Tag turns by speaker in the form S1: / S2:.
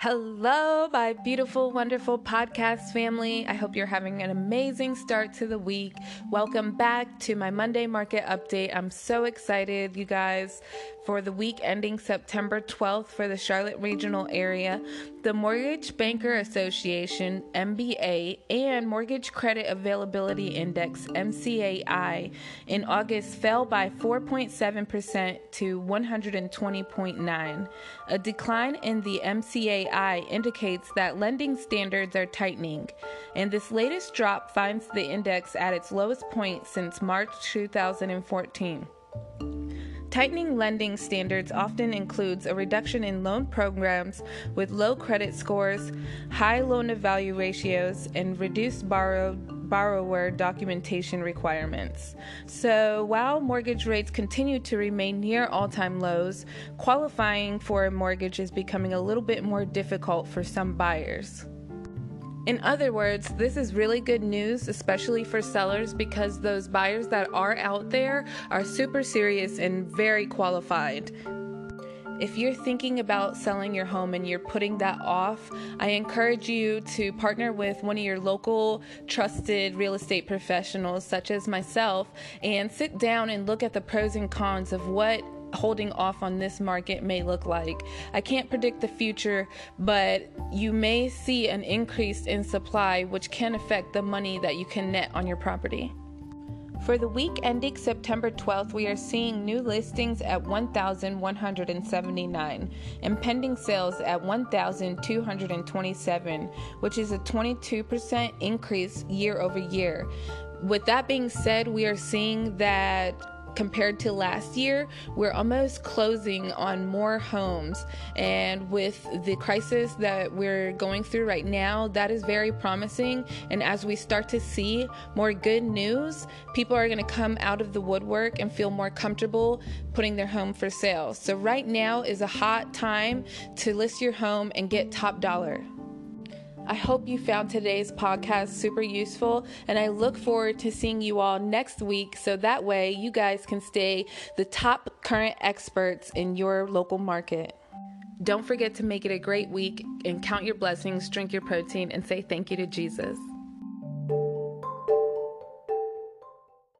S1: Hello, my beautiful, wonderful podcast family. I hope you're having an amazing start to the week. Welcome back to my Monday market update. I'm so excited, you guys, for the week ending September 12th for the Charlotte regional area. The Mortgage Banker Association, MBA, and Mortgage Credit Availability Index, MCAI, in August fell by 4.7% to 120.9. A decline in the MCAI Indicates that lending standards are tightening, and this latest drop finds the index at its lowest point since March 2014. Tightening lending standards often includes a reduction in loan programs with low credit scores, high loan to value ratios, and reduced borrow, borrower documentation requirements. So, while mortgage rates continue to remain near all time lows, qualifying for a mortgage is becoming a little bit more difficult for some buyers. In other words, this is really good news, especially for sellers, because those buyers that are out there are super serious and very qualified. If you're thinking about selling your home and you're putting that off, I encourage you to partner with one of your local trusted real estate professionals, such as myself, and sit down and look at the pros and cons of what holding off on this market may look like. I can't predict the future, but you may see an increase in supply, which can affect the money that you can net on your property. For the week ending September 12th, we are seeing new listings at 1,179 and pending sales at 1,227, which is a 22% increase year over year. With that being said, we are seeing that compared to last year, we're almost closing on more homes. And with the crisis that we're going through right now, that is very promising. And as we start to see more good news, people are going to come out of the woodwork and feel more comfortable putting their home for sale. So, right now is a hot time to list your home and get top dollar. I hope you found today's podcast super useful, and I look forward to seeing you all next week so that way you guys can stay the top current experts in your local market. Don't forget to make it a great week and count your blessings, drink your protein, and say thank you to Jesus.